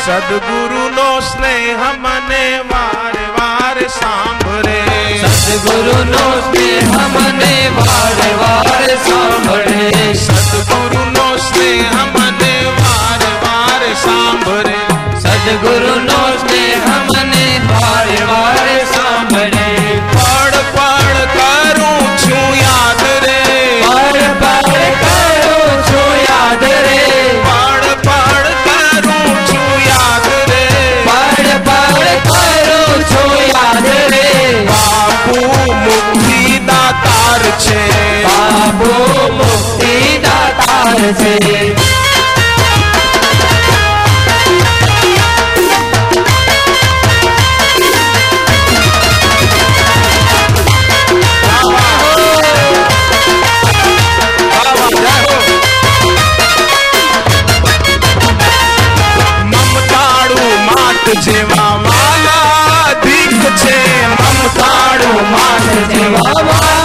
સદગુરુ નો સ્નેહ મને વારે વારે સાંભળે સદગુરુ નો સ્નેહ મને વારે વારે સાંભળે સદગુરુ નો સ્નેહ મને વારે વારે સાંભળે સદગુરુ દાતાર છે મમતાળું માત જેવા વાલા દીક છે મમતાળું માત જેવા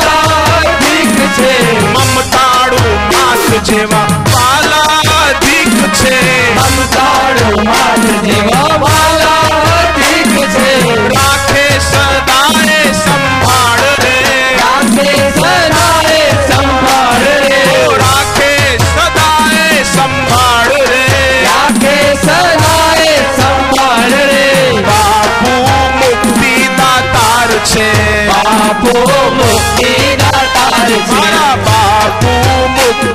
જેવા વાલા દીક છે મમતાળું માત જેવા વાલા ઠીક છે રાખે સદાએ સંભાળ રે રાખે સદાએ સંભાળ રે રાખે સદાએ સંભાળ રે રાખે સદાએ સંભાળ રે બાપુ મુક્તિ દાતાર છે બાપુ મુક્તિ દાતાર છે મારા બાપુ મુક્તિ દાતાર છે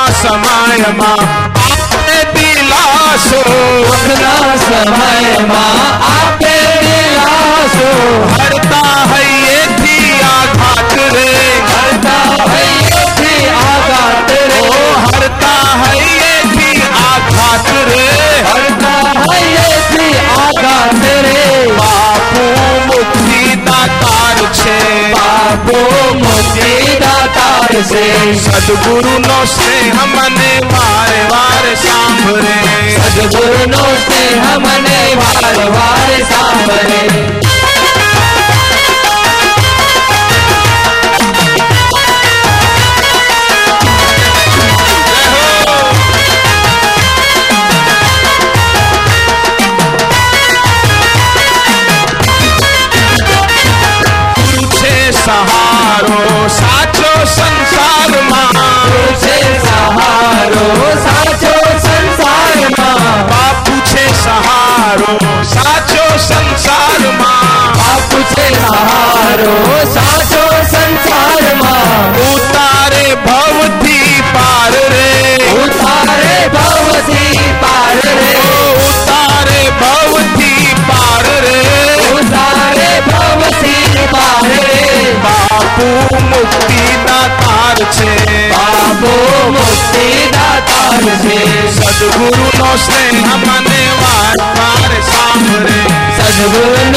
समय माँ। आपे दिलासो अपना समय माँ। आपे दिलासो हरता है ये थी आघात रे। हरता है ये थी आघात रे। हरता है ये थी आघात रे। हरता है ये थी आघात रे। बापू मुक्ति दाता छे। बापू मुक्ति से। सदगुरु नो से हमने बार बार सांभरे। सदगुरु नो से हमने बार बार सांभरे। બાપુ મુક્તિ દાતાર છે બાપુ મુક્તિ દાતાર છે સદગુરુ નો સ્નેહ મને વાર વાર સાંભળે સદગુરુનો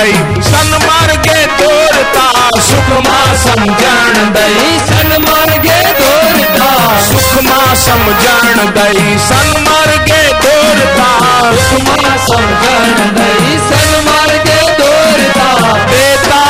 दई सन मार्गे तोरता सुखमा समझण दई सन मार्गे तोरता सुखमा समझण दई सन मार्गे तोरता सुखमा समझण दई सन मार्गे तोरता देता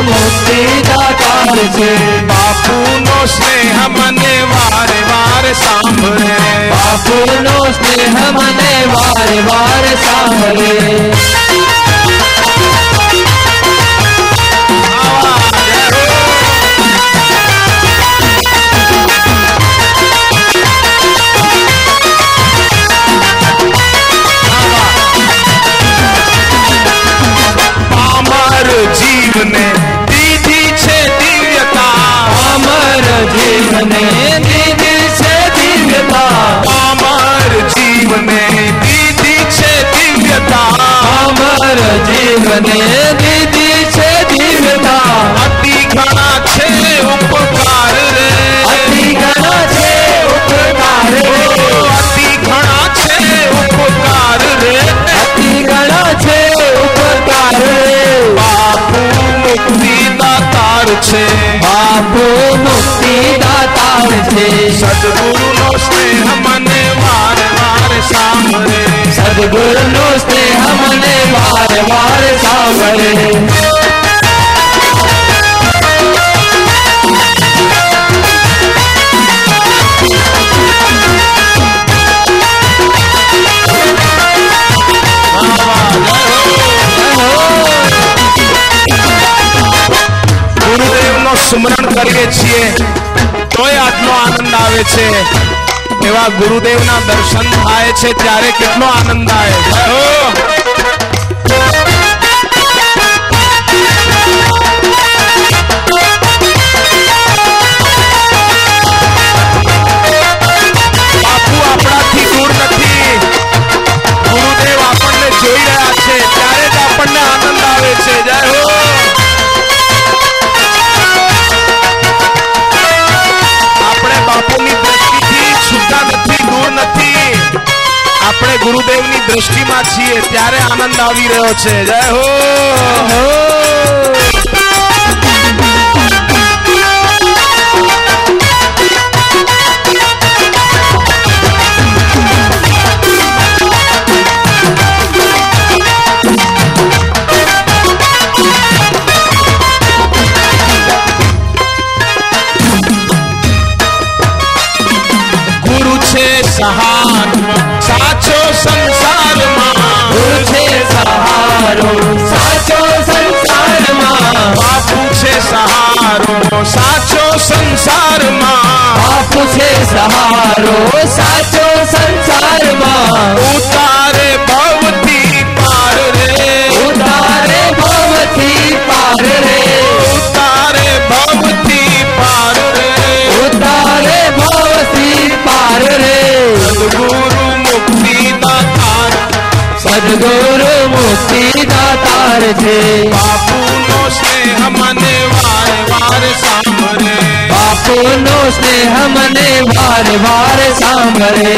બાબો મુક્તિ દાતાર છે બાપુ નો સ્નેહ મને વારે વારે સાંભળે બાપુનો સ્નેહ મને વાર વાર સાંભળે Amen. છીએ, તોય આટલો આનંદ આવે છે. એવા ગુરુદેવના દર્શન થાય છે ત્યારે કેટલો આનંદ આવે. છે, ત્યારે જ આપણને આનંદ આવે છે. આપણે ગુરુદેવની દ્રષ્ટિમાં છીએ ત્યારે આનંદ આવી રહ્યો છે જય હો ગુરુ સાચો સંસારમાં બાપુ છે સહારો સાચો સંસારમાં ઉતારે ભવથી પાર રે ઉતારે ભવથી પાર રે ઉતારે ભવથી પાર રે ઉતારે ભવથી પાર રે સદગુરુ મુક્તિ દાતાર સદગુરુ મુક્તિ દાતાર છે બાપુનો સ્નેહ सोनो स्नेह मने बार बार सांभरे।